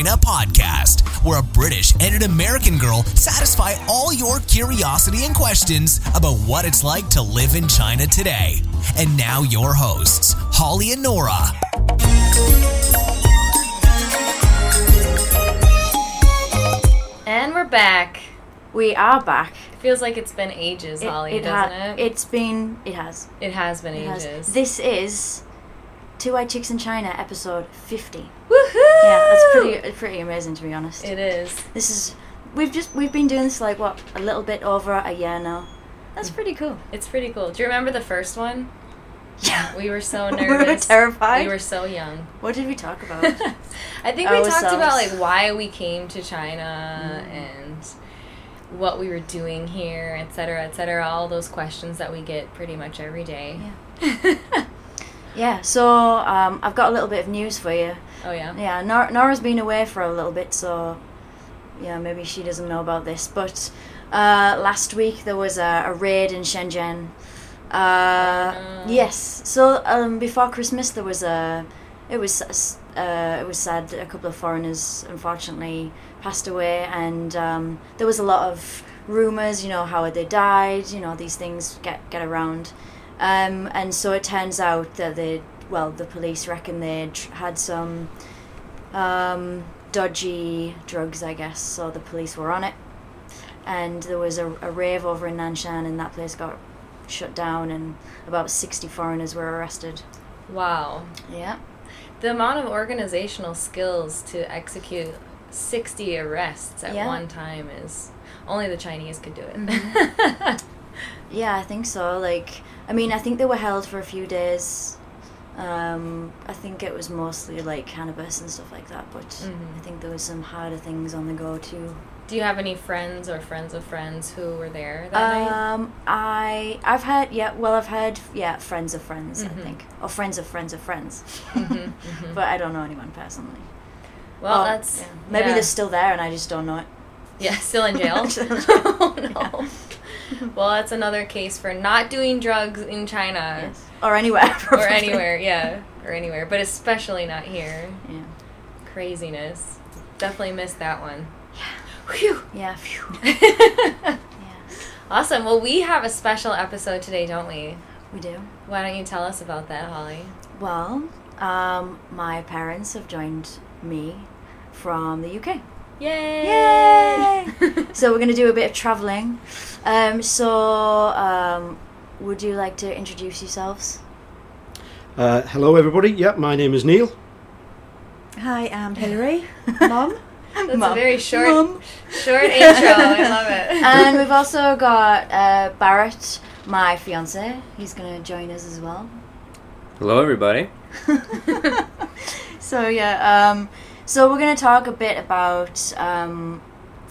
China podcast, where a British and an American girl satisfy all your curiosity and questions about what it's like to live in China today. And now, your hosts, Holly and Nora. And we're back. We are back. Feels like it's been ages, Holly, it, it doesn't ha- it? It's been. It has. It has been it ages. Has. This is Two White Chicks in China, episode 50. Yeah, that's pretty pretty amazing to be honest. It is. This is we've just we've been doing this like what a little bit over a year now. That's pretty cool. It's pretty cool. Do you remember the first one? Yeah. We were so We were nervous. terrified. We were so young. What did we talk about? I think we talked about like why we came to China Mm. and what we were doing here, et cetera, et cetera. All those questions that we get pretty much every day. Yeah. yeah. So um, I've got a little bit of news for you. Oh yeah. Yeah, Nor- Nora's been away for a little bit, so yeah, maybe she doesn't know about this. But uh, last week there was a, a raid in Shenzhen. Uh, Oh. Yes, so um, before Christmas there was a. It was uh, it was sad. A couple of foreigners unfortunately passed away, and um, there was a lot of rumors. You know how they died. You know these things get get around, um, and so it turns out that they well the police reckon they'd had some um, dodgy drugs, I guess. So the police were on it, and there was a, a rave over in Nanshan, and that place got shut down, and about sixty foreigners were arrested. Wow. Yeah. The amount of organizational skills to execute 60 arrests at Yeah. one time is only the Chinese could do it. Mhm. Yeah, I think so. Like, I mean, I think they were held for a few days. Um, I think it was mostly like cannabis and stuff like that, but Mhm. I think there was some harder things on the go too. do you have any friends or friends of friends who were there that night? Um, I I've had yeah, well, I've had yeah, friends of friends, Mhm. I think, or friends of friends of friends, Mhm, mhm. but I don't know anyone personally. Well, Oh, that's yeah. maybe yeah. they're still there and I just don't know it. yeah, still in jail. Still in jail. oh no. Well, that's another case for not doing drugs in China Yes. Or anywhere. or anywhere. Yeah, or anywhere, but especially not here. Yeah. Craziness. Definitely missed that one. Yeah. Whew. Yeah. Phew. Yeah. awesome. Well, we have a special episode today, don't we? We do. Why don't you tell us about that, Holly? Well, um, my parents have joined me from the UK. Yay! Yay! so we're going to do a bit of travelling. Um, so, um, would you like to introduce yourselves? Uh, hello, everybody. Yeah, my name is Neil. Hi, I'm Hilary. Mom. That's Mum. a very short, Mum. short intro. I love it. and we've also got uh, Barrett, my fiance. He's going to join us as well. Hello, everybody. so yeah, um, so we're gonna talk a bit about um,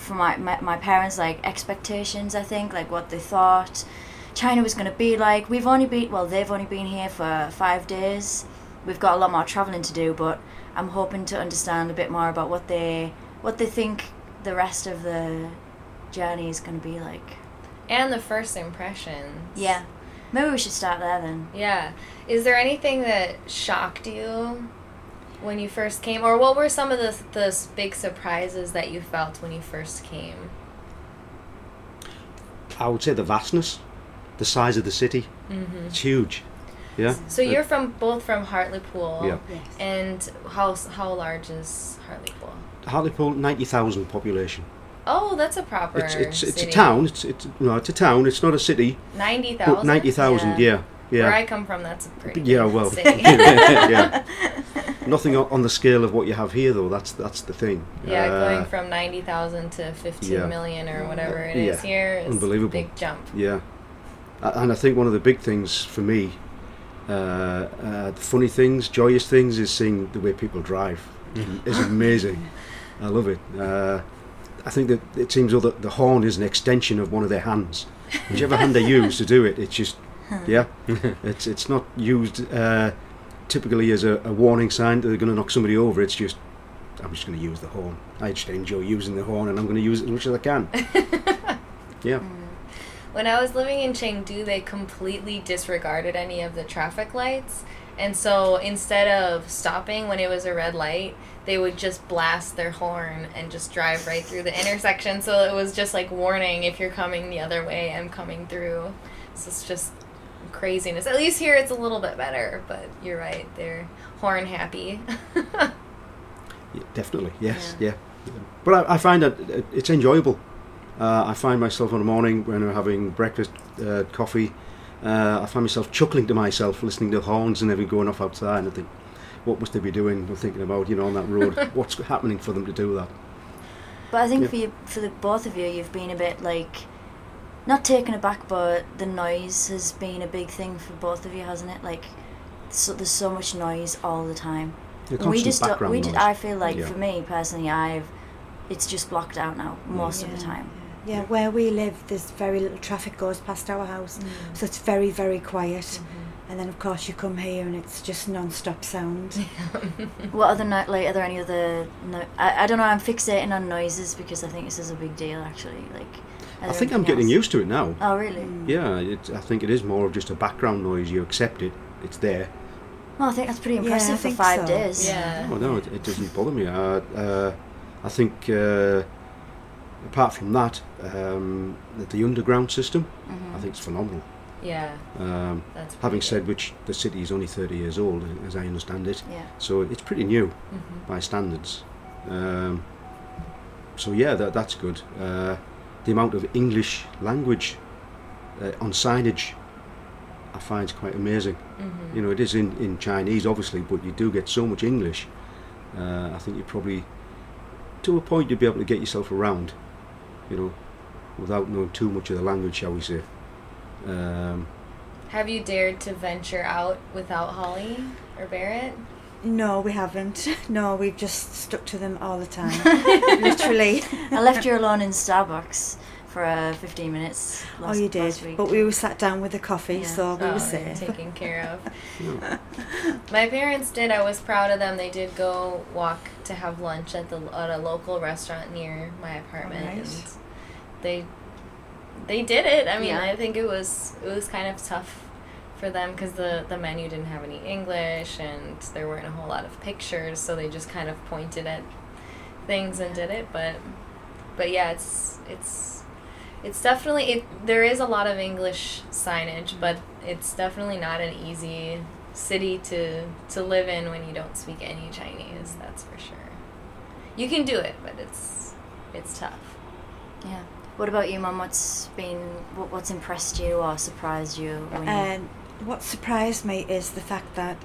from my, my my parents like expectations. I think like what they thought China was gonna be like. We've only been well, they've only been here for five days. We've got a lot more traveling to do, but I'm hoping to understand a bit more about what they what they think the rest of the journey is gonna be like. and the first impressions. Yeah, maybe we should start there then. Yeah. Is there anything that shocked you when you first came, or what were some of the the big surprises that you felt when you first came? I would say the vastness, the size of the city. Mm-hmm. It's huge. Yeah. So you're from both from Hartlepool. Yeah. Yes. And how how large is Hartlepool? Hartlepool, ninety thousand population. Oh, that's a proper. It's it's it's a town. It's it's no, it's a town. It's not a city. Ninety But thousand. ninety thousand. Yeah. Where I come from, that's a pretty. Yeah. Well. City. yeah. Nothing on the scale of what you have here, though. That's that's the thing. Yeah, Uh, going from ninety thousand to fifteen million Yeah. or whatever it is Yeah. here is Unbelievable. a big jump. Yeah, and I think one of the big things for me, uh, uh, the funny things, joyous things, is seeing the way people drive. It's amazing. I love it. Uh, I think that it seems though that the horn is an extension of one of their hands. Whichever hand they use to do it, it's just yeah. it's it's not used uh, typically as a, a warning sign that they're going to knock somebody over. It's just I'm just going to use the horn. I just enjoy using the horn, and I'm going to use it as much as I can. Yeah. Mm. When I was living in Chengdu, they completely disregarded any of the traffic lights And so instead of stopping when it was a red light, they would just blast their horn and just drive right through the intersection. So it was just like warning if you're coming the other way, I'm coming through. So it's just craziness. At least here it's a little bit better, but you're right, they're horn happy. Yeah, definitely, yes, yeah. But I, I find that it's enjoyable. Uh, I find myself in the morning when I'm having breakfast, uh, coffee. Uh, I find myself chuckling to myself, listening to horns and everything going off outside, and I think, what must they be doing? I'm thinking about, you know, on that road, what's happening for them to do that? But I think Yeah. for you, for the both of you, you've been a bit like not taken aback, but the noise has been a big thing for both of you, hasn't it? Like, so there's so much noise all the time. We just don't, we just. I feel like Yeah. for me personally, I've it's just blocked out now most of the time. Yeah, where we live, there's very little traffic goes past our house, Mm. so it's very, very quiet. Mm-hmm. And then, of course, you come here and it's just non-stop sound. What other no- like are there any other? No- I, I don't know. I'm fixating on noises because I think this is a big deal. Actually, like. Are I think I'm getting else? used to it now. Oh really? Yeah, it, I think it is more of just a background noise. You accept it, it's there. Well, I think that's pretty impressive I for five so. days. yeah. Oh no, it, it doesn't bother me. Uh, uh, I think uh, apart from that, um, the, the underground system, Mhm. I think it's phenomenal. Yeah. Um, That's having pretty said which, the city is only 30 years old, as I understand it, Yeah. so it's pretty new good. Mhm. by standards. Um, so yeah, that, that's good. Uh, the amount of English language uh, on signage, I find is quite amazing. Mhm. You know, it is in, in Chinese, obviously, but you do get so much English. Uh, I think you probably, to a point, you'd be able to get yourself around, you know, without knowing too much of the language, shall we say. Um, Have you dared to venture out without Holly or Barrett? No, we haven't. No, we've just stuck to them all the time. Literally. I left you alone in Starbucks for uh, 15 minutes. Last, oh, you did. Last week. But we were sat down with a coffee, Yeah. so we Oh, were safe. Taken care of. My parents did. I was proud of them. They did go walk to have lunch at the at a local restaurant near my apartment, Alright. and they they did it. I mean, Yeah. I think it was it was kind of tough for them because the the menu didn't have any English and there weren't a whole lot of pictures, so they just kind of pointed at things and did it. But but yeah, it's it's it's definitely it. There is a lot of English signage, but it's definitely not an easy city to to live in when you don't speak any Chinese. That's for sure. You can do it, but it's it's tough. yeah. What about you, Mum? What's been what, what's impressed you or surprised you? When you And what surprised me is the fact that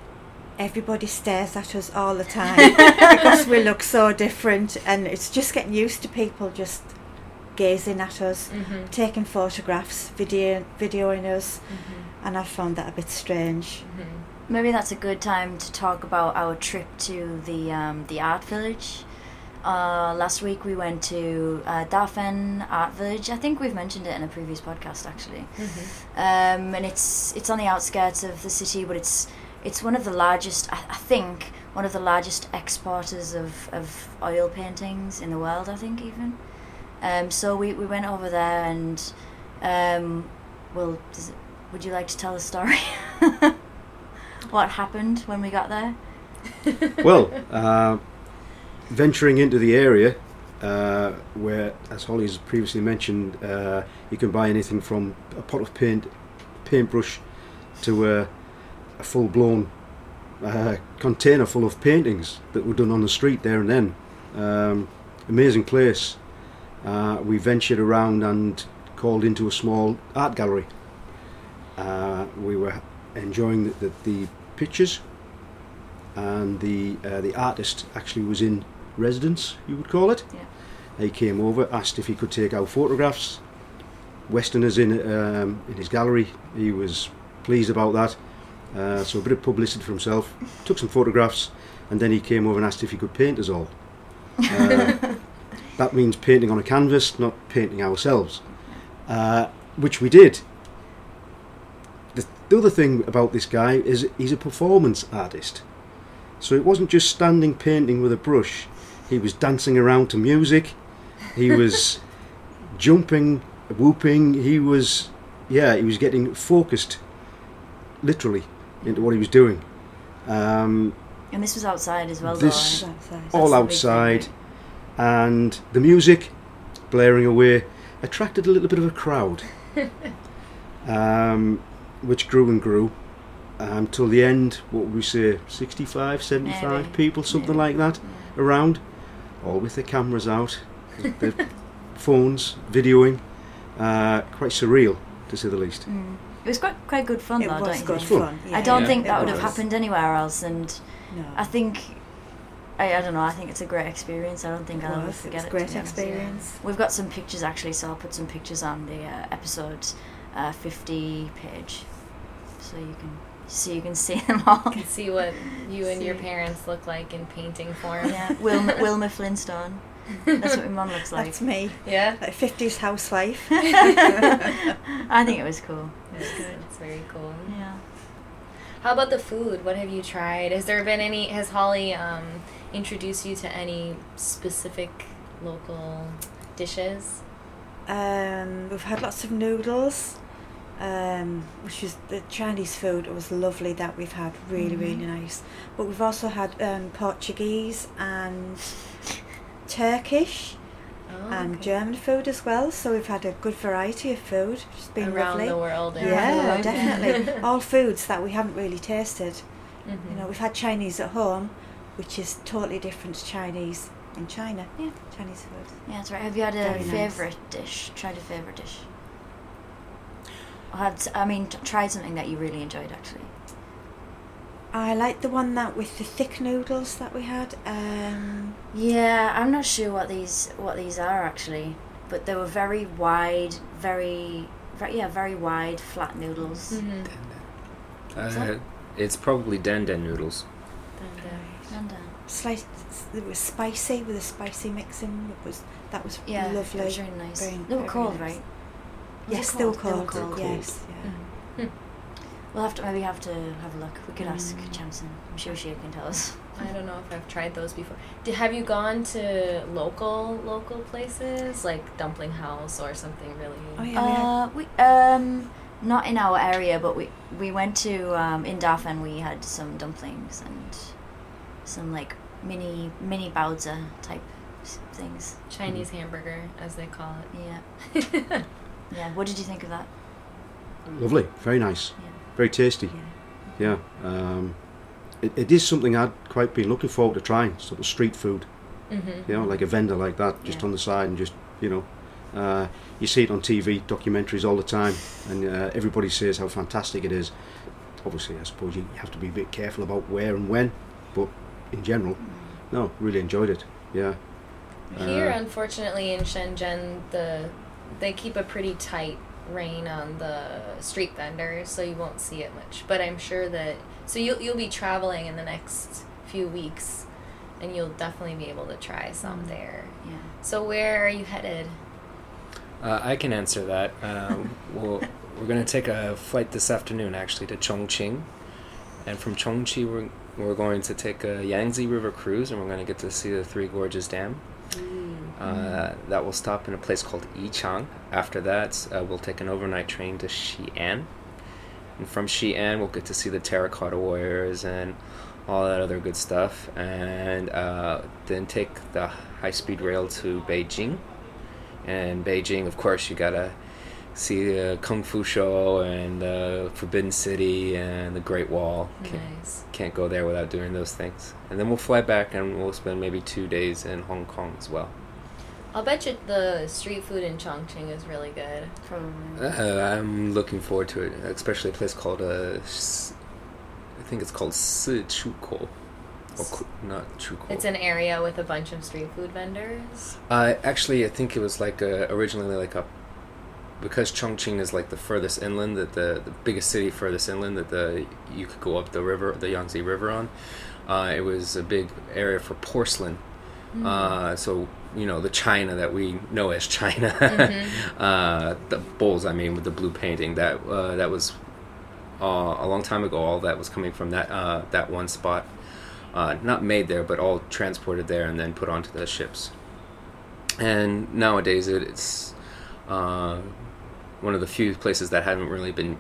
everybody stares at us all the time because we look so different, and it's just getting used to people just gazing at us, Mm-hmm. taking photographs, video, videoing us, Mm-hmm. and I found that a bit strange. Mm-hmm. Maybe that's a good time to talk about our trip to the um, the art village. Uh, last week we went to uh, Dafen Art Village. I think we've mentioned it in a previous podcast, actually. Mm-hmm. Um, and it's it's on the outskirts of the city, but it's it's one of the largest. I, I think one of the largest exporters of, of oil paintings in the world. I think even. Um, so we, we went over there and, um, well, does it, would you like to tell the story? what happened when we got there? well, uh, venturing into the area uh, where, as Holly has previously mentioned, uh, you can buy anything from a pot of paint, paintbrush, to a, a full-blown uh, container full of paintings that were done on the street there and then. Um, amazing place. Uh, we ventured around and called into a small art gallery. Uh, we were enjoying the, the, the pictures and the uh, the artist actually was in residence, you would call it. Yeah. He came over, asked if he could take our photographs. Westerners in um, in his gallery. He was pleased about that. Uh, so a bit of publicity for himself. Took some photographs, and then he came over and asked if he could paint us all. Uh, that means painting on a canvas, not painting ourselves, uh, which we did. The, the other thing about this guy is he's a performance artist. So it wasn't just standing painting with a brush, he was dancing around to music, he was jumping, whooping, he was, yeah, he was getting focused literally into what he was doing. Um, And this was outside as well, This- though. Outside. all the big thing, outside, and the music blaring away attracted a little bit of a crowd, um, which grew and grew um, the end. What would we say, 65, 75 Maybe. people, something Maybe. like that, around, all with their cameras out, their phones, videoing. Uh, quite surreal, to say the least. Mm. It was quite quite good fun, It though, was don't you good think? fun. fun. I don't Yeah. think it that would have happened anywhere else, and No. I think I, I don't know. I think it's a great experience. I don't think I'll ever was. It forget was it. a great be honest. experience. We've got some pictures actually, so I'll put some pictures on the uh, episode uh, 50 page, so you can so you can see them all. You can see what you and your parents look like in painting form. yeah, Wilma, Wilma Flintstone. That's what my mum looks like. That's me, Yeah. like fifties housewife. I think it was cool. It was good. It's very cool. Yeah. How about the food? What have you tried? Has there been any? Has Holly um, introduced you to any specific local dishes? Um, we've had lots of noodles, um, which is the Chinese food. It was lovely that we've had, really, Mhm. really nice. But we've also had um, Portuguese and Turkish Oh, and okay. German food as well. So we've had a good variety of food. It's been around lovely. the world. Yeah, definitely. All foods that we haven't really tasted. Mhm. You know, we've had Chinese at home, which is totally different to Chinese in China. Yeah. Chinese food. Yeah, that's right. Have you had a Very nice. favorite dish? Tried a favorite dish? Or had I mean, t- tried something that you really enjoyed actually. I like the one that with the thick noodles that we had. Um, Yeah, I'm not sure what these what these are actually, but they were very wide, very, very yeah, very wide, flat noodles. Mhm. Uh, it's probably dan dan noodles. And, And, slight, it was spicy with a spicy mixing. It was that was yeah, lovely. It was really nice. Very- they were cold, nice. right? Was yes, it they were cold? They were cold. cold. Yes, yeah. mhm. We'll have to maybe have to have a look. We could ask Mm. Chamson. I'm sure she can tell us. I don't know if I've tried those before. Did, have you gone to local local places like Dumpling House or something really? Oh yeah, we Uh, we um not in our area, but we we went to um in Dafen. We had some dumplings and some like mini mini baozi type things. Chinese hamburger, as they call it. yeah. What did you think of that? Lovely, very nice, Yeah. very tasty. yeah. Yeah, um, it, it is something I'd quite been looking forward to trying. Sort of street food, mm-hmm. you know, like a vendor like that, just Yeah. on the side, and just you know, uh, you see it on TV documentaries all the time, and uh, everybody says how fantastic it is. Obviously, I suppose you, you have to be a bit careful about where and when, but in general, no, really enjoyed it. Yeah, Here, Uh, unfortunately, in Shenzhen, the they keep a pretty tight rein on the street vendors, so you won't see it much. But I'm sure that so you'll you'll be traveling in the next few weeks, and you'll definitely be able to try some Mm. there. Yeah. So where are you headed? Uh, I can answer that. Um, we'll, we're going to take a flight this afternoon, actually, to Chongqing. And from Chongqing, we're, we're going to take a Yangtze River cruise, and we're going to get to see the Three Gorges Dam. Uh, that will stop in a place called Yichang. After that, uh, we'll take an overnight train to Xi'an. And from Xi'an, we'll get to see the Terracotta Warriors and all that other good stuff. And uh, then take the high speed rail to Beijing. And Beijing, of course, you gotta see the Kung Fu show and the Forbidden City and the Great Wall. Can't, Nice. can't go there without doing those things. And then we'll fly back and we'll spend maybe two days in Hong Kong as well. I'll bet you the street food in Chongqing is really good. Probably. Uh, I'm looking forward to it, especially a place called uh, S- I think it's called Sichuko. Or Ku- not Chuko. It's an area with a bunch of street food vendors. Uh, actually, I think it was like a, originally like a because Chongqing is like the furthest inland, that the, the biggest city furthest inland that the you could go up the river, the Yangtze River on. Uh, it was a big area for porcelain. Uh, so you know the China that we know as China, Mhm. uh, the bowls. I mean, with the blue painting that uh, that was uh, a long time ago. All that was coming from that uh, that one spot, uh, not made there, but all transported there and then put onto the ships. And nowadays, it, it's uh, one of the few places that haven't really been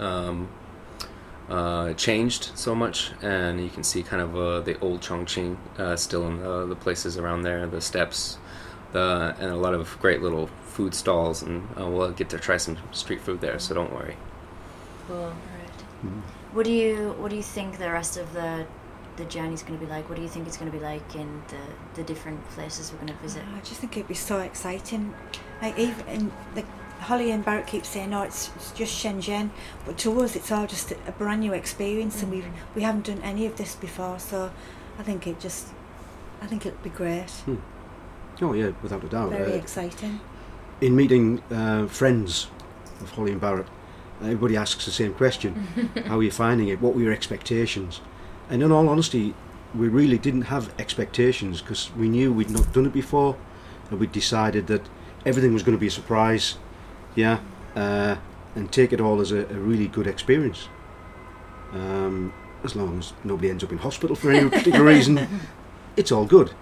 um, uh, changed so much, and you can see kind of uh, the old Chongqing uh, still in the, the places around there, the steps, the and a lot of great little food stalls, and uh, we'll get to try some street food there. So don't worry. Cool. What do you What do you think the rest of the the journey's going to be like? What do you think it's going to be like in the the different places we're going to visit? I just think it'd be so exciting. Like even in the Holly and Barrett keep saying, "Oh, it's, it's just Shenzhen," but to us, it's all just a, a brand new experience, and we we haven't done any of this before. So, I think it just, I think it'd be great. Oh yeah, without a doubt. Very Uh, exciting. in meeting uh, friends of Holly and Barrett, everybody asks the same question: How are you finding it? What were your expectations? And in all honesty, we really didn't have expectations because we knew we'd not done it before, and we decided that everything was going to be a surprise. Yeah, uh, and take it all as a, a really good experience. Um, as long as nobody ends up in hospital for any particular reason, it's all good.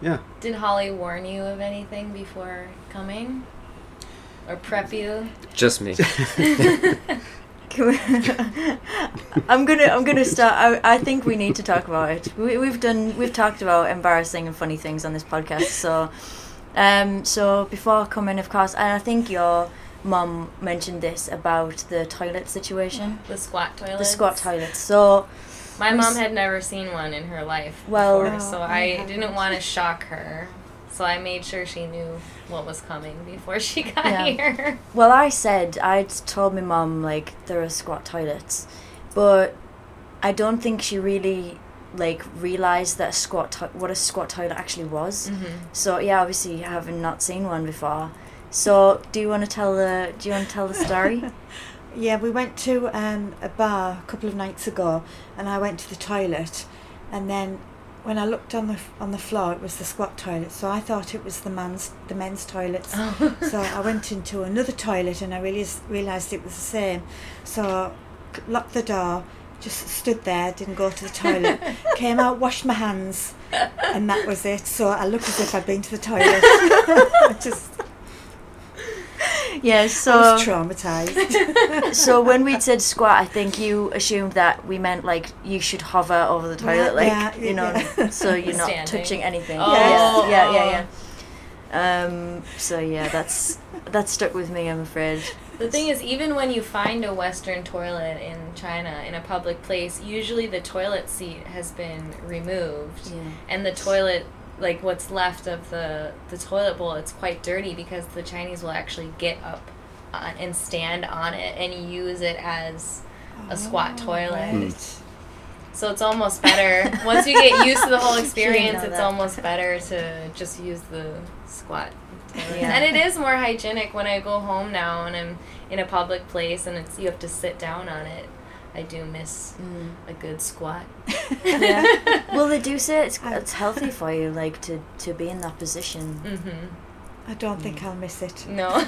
Yeah. Did Holly warn you of anything before coming? Or prep you? Just me. I'm gonna I'm gonna start. I, I think we need to talk about it. We, we've done we've talked about embarrassing and funny things on this podcast. So, um, so before coming, of course, and I think your mum mentioned this about the toilet situation, The squat toilet? the squat toilets. So My mom had never seen one in her life Well- before, so I I haven't. didn't want to shock her. So I made sure she knew what was coming before she got Yeah. here. Well, I said I'd told my mom like there are squat toilets, but I don't think she really like realized that a squat to- what a squat toilet actually was. Mm-hmm. So yeah, obviously having not seen one before. So do you want to tell the do you want to tell the story? Yeah, we went to um, a bar a couple of nights ago, and I went to the toilet, and then when I looked on the on the floor, it was the squat toilet. So I thought it was the man's the men's toilets. so I went into another toilet, and I realized realized it was the same. So c- locked the door, just stood there, didn't go to the toilet. came out, washed my hands, and that was it. So I looked as if I'd been to the toilet. Just yeah. I So was traumatized. so when we said squat, I think you assumed that we meant like you should hover over the toilet, like yeah, you know, yeah. so you're not Standing. touching anything. Oh. Yeah, yeah, yeah, yeah. Um. So yeah, that's that stuck with me. I'm afraid. The thing is, even when you find a Western toilet in China in a public place, usually the toilet seat has been removed, Yeah. and the toilet, like what's left of the the toilet bowl, it's quite dirty because the Chinese will actually get up uh, and stand on it and use it as a squat toilet. Right. So it's almost better once you get used to the whole experience. It's that. almost better to just use the squat. toilet. Yeah. And it is more hygienic when I go home now and I'm in a public place and it's you have to sit down on it. I do miss Mm. a good squat. Yeah. well, they do say it's it's healthy for you, like to to be in that position. Mm-hmm. I don't think I'll miss it. No.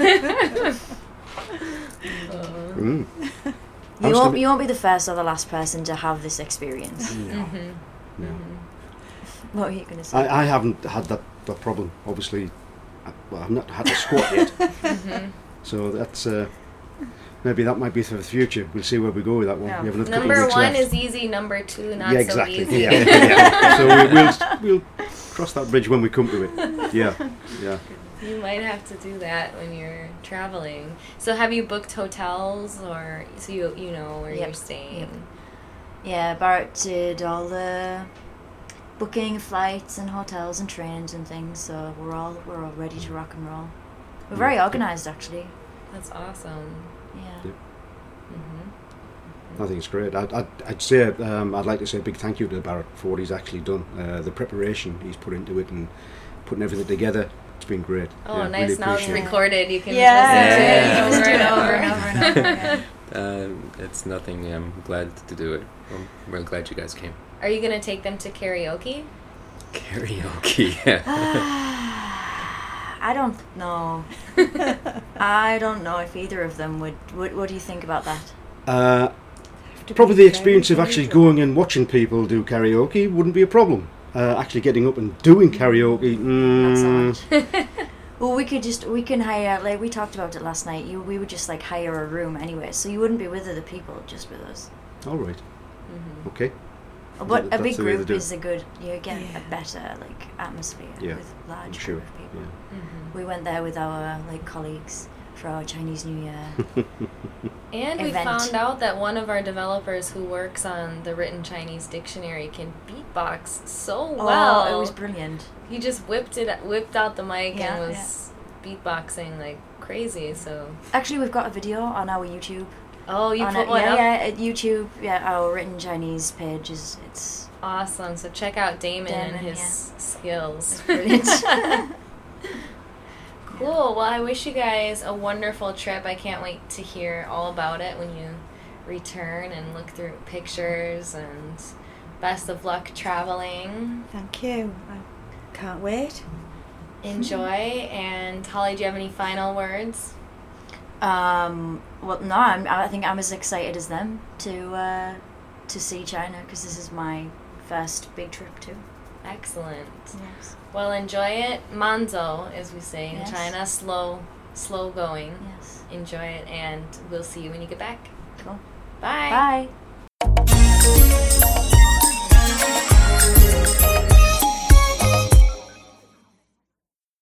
Uh, Mm. You won't you won't be the first or the last person to have this experience. No, mhm. no. What were you going to say? I, I haven't had that, that problem. Obviously, I, well, I've not had a squat yet. Mhm. So that's uh, maybe that might be for the future. We'll see where we go with that one. Yeah. We have another couple of Number one left. is easy. Number two, not yeah, so easy. Yeah, yeah. So we, we'll we'll cross that bridge when we come to it. Yeah, yeah. You might have to do that when you're traveling. So have you booked hotels or so you you know where Yep. you're staying? Yep. Yeah, Barrett did all the booking flights and hotels and trains and things, so we're all we're all ready to rock and roll. We're very organized, actually. That's awesome. Yeah. Yep. hmm I think it's great. I'd, I'd, I'd say um, I'd like to say a big thank you to Barrett for what he's actually done. Uh, the preparation he's put into it and putting everything together. It's been great. Oh, Yeah, nice! really now it's appreciate it. recorded. You can Yeah, listen to it over, and over, do over and over again. Uh, it's nothing. I'm glad to do it. I'm really glad you guys came. Are you gonna take them to karaoke? Karaoke. Yeah. I don't know. I don't know if either of them would. What, what do you think about that? Uh, probably the experience of actually careful. going and watching people do karaoke wouldn't be a problem. Uh, actually getting up and doing karaoke. Not so Mm, well, we could just we can hire like we talked about it last night. You we would just like hire a room anyway, so you wouldn't be with other people, just with us. All right. mm-hmm. Okay. But a big the way they group is a good. You get Yeah. a better like atmosphere Yeah, with large sure. group of people. Yeah. hmm We went there with our like colleagues for our Chinese New Year. And we found out that one of our developers who works on the written Chinese dictionary can beatbox so well. Oh, it was brilliant. he just whipped it, whipped out the mic Yeah, and was beatboxing like crazy. So, Actually, we've got a video on our YouTube. Oh, you on put it- one yeah, up. yeah, at YouTube. Yeah, our written Chinese page is it's Awesome. So check out Damon, and his yeah. skills. Cool. Well, I wish you guys a wonderful trip. I can't wait to hear all about it when you return and look through pictures and best of luck traveling. Thank you. I can't wait. Enjoy. and Holly, do you have any final words? Um, well, no, I'm, I think I'm as excited as them to uh, to see China because this is my first big trip too. Excellent. Yes. Well, enjoy it. Manzo, as we say in Yes. China, slow, slow going. Yes. Enjoy it, and we'll see you when you get back. Cool. Bye. Bye.